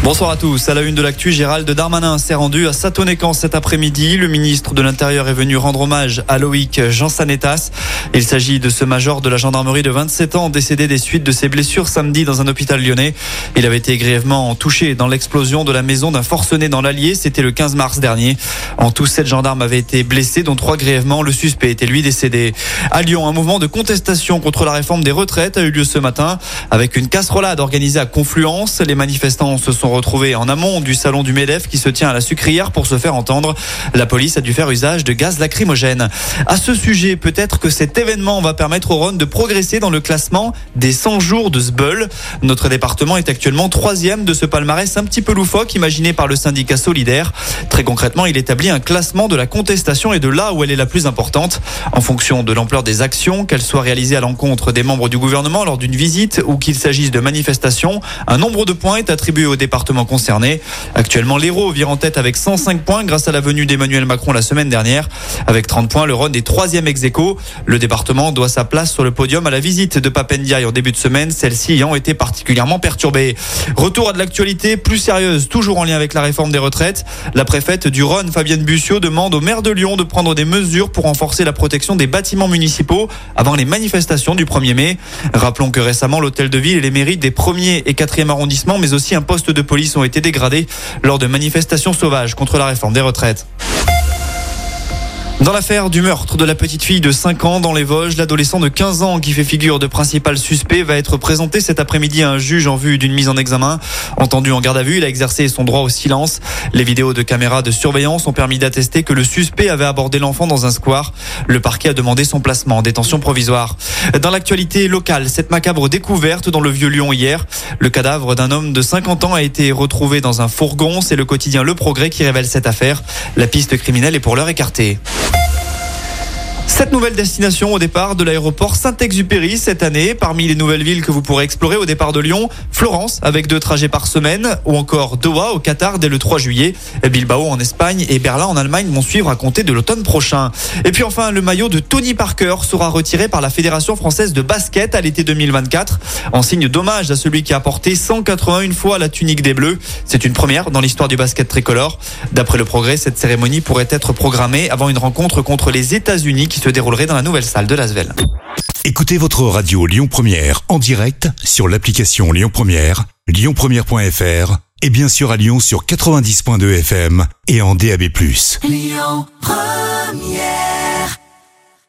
Bonsoir à tous. À la une de l'actu, Gérald Darmanin s'est rendu à Satonécan cet après-midi. Le ministre de l'Intérieur est venu rendre hommage à Loïc Jansanetas. Il s'agit de ce major de la gendarmerie de 27 ans décédé des suites de ses blessures samedi dans un hôpital lyonnais. Il avait été grièvement touché dans l'explosion de la maison d'un forcené dans l'Allier. C'était le 15 mars dernier. En tout, sept gendarmes avaient été blessés, dont trois grièvement. Le suspect était lui décédé. À Lyon, un mouvement de contestation contre la réforme des retraites a eu lieu ce matin avec une casserolade organisée à Confluence. Les manifestants se sont retrouvés en amont du salon du MEDEF qui se tient à la sucrière pour se faire entendre. La police a dû faire usage de gaz lacrymogène. À ce sujet, peut-être que cet événement va permettre au Rhône de progresser dans le classement des 100 jours de Sbeul. Notre département est actuellement troisième de ce palmarès un petit peu loufoque imaginé par le syndicat solidaire. Très concrètement, il établit un classement de la contestation et de là où elle est la plus importante en fonction de l'ampleur des actions, qu'elles soient réalisées à l'encontre des membres du gouvernement lors d'une visite ou qu'il s'agisse de manifestations. Un nombre de points est attribué au département concerné. Actuellement, l'Hérault vire en tête avec 105 points grâce à la venue d'Emmanuel Macron la semaine dernière. Avec 30 points, le Rhône est troisième ex -aequo. Le département doit sa place sur le podium à la visite de Papendiaï en début de semaine, celle-ci ayant été particulièrement perturbée. Retour à de l'actualité plus sérieuse, toujours en lien avec la réforme des retraites. La préfète du Rhône, Fabienne Bussiot, demande au maire de Lyon de prendre des mesures pour renforcer la protection des bâtiments municipaux avant les manifestations du 1er mai. Rappelons que récemment, l'hôtel de ville et les mairies des 1er et 4e arrondissements, mais aussi un poste de police ont été dégradés lors de manifestations sauvages contre la réforme des retraites. Dans l'affaire du meurtre de la petite fille de 5 ans dans les Vosges, l'adolescent de 15 ans qui fait figure de principal suspect va être présenté cet après-midi à un juge en vue d'une mise en examen. Entendu en garde à vue, il a exercé son droit au silence. Les vidéos de caméras de surveillance ont permis d'attester que le suspect avait abordé l'enfant dans un square. Le parquet a demandé son placement en détention provisoire. Dans l'actualité locale, cette macabre découverte dans le vieux Lyon hier. Le cadavre d'un homme de 50 ans a été retrouvé dans un fourgon. C'est le quotidien Le Progrès qui révèle cette affaire. La piste criminelle est pour l'heure écartée. Cette nouvelle destination au départ de l'aéroport Saint-Exupéry cette année, parmi les nouvelles villes que vous pourrez explorer au départ de Lyon, Florence avec deux trajets par semaine, ou encore Doha au Qatar dès le 3 juillet, Bilbao en Espagne et Berlin en Allemagne vont suivre à compter de l'automne prochain. Et puis enfin, le maillot de Tony Parker sera retiré par la Fédération française de basket à l'été 2024, en signe d'hommage à celui qui a porté 181 fois la tunique des Bleus. C'est une première dans l'histoire du basket tricolore. D'après le progrès, cette cérémonie pourrait être programmée avant une rencontre contre les États-Unis qui se déroulerait dans la nouvelle salle de Lasvel. Écoutez votre radio Lyon Première en direct sur l'application Lyon Première, lyonpremière.fr et bien sûr à Lyon sur 90.2 FM et en DAB+. Lyon Première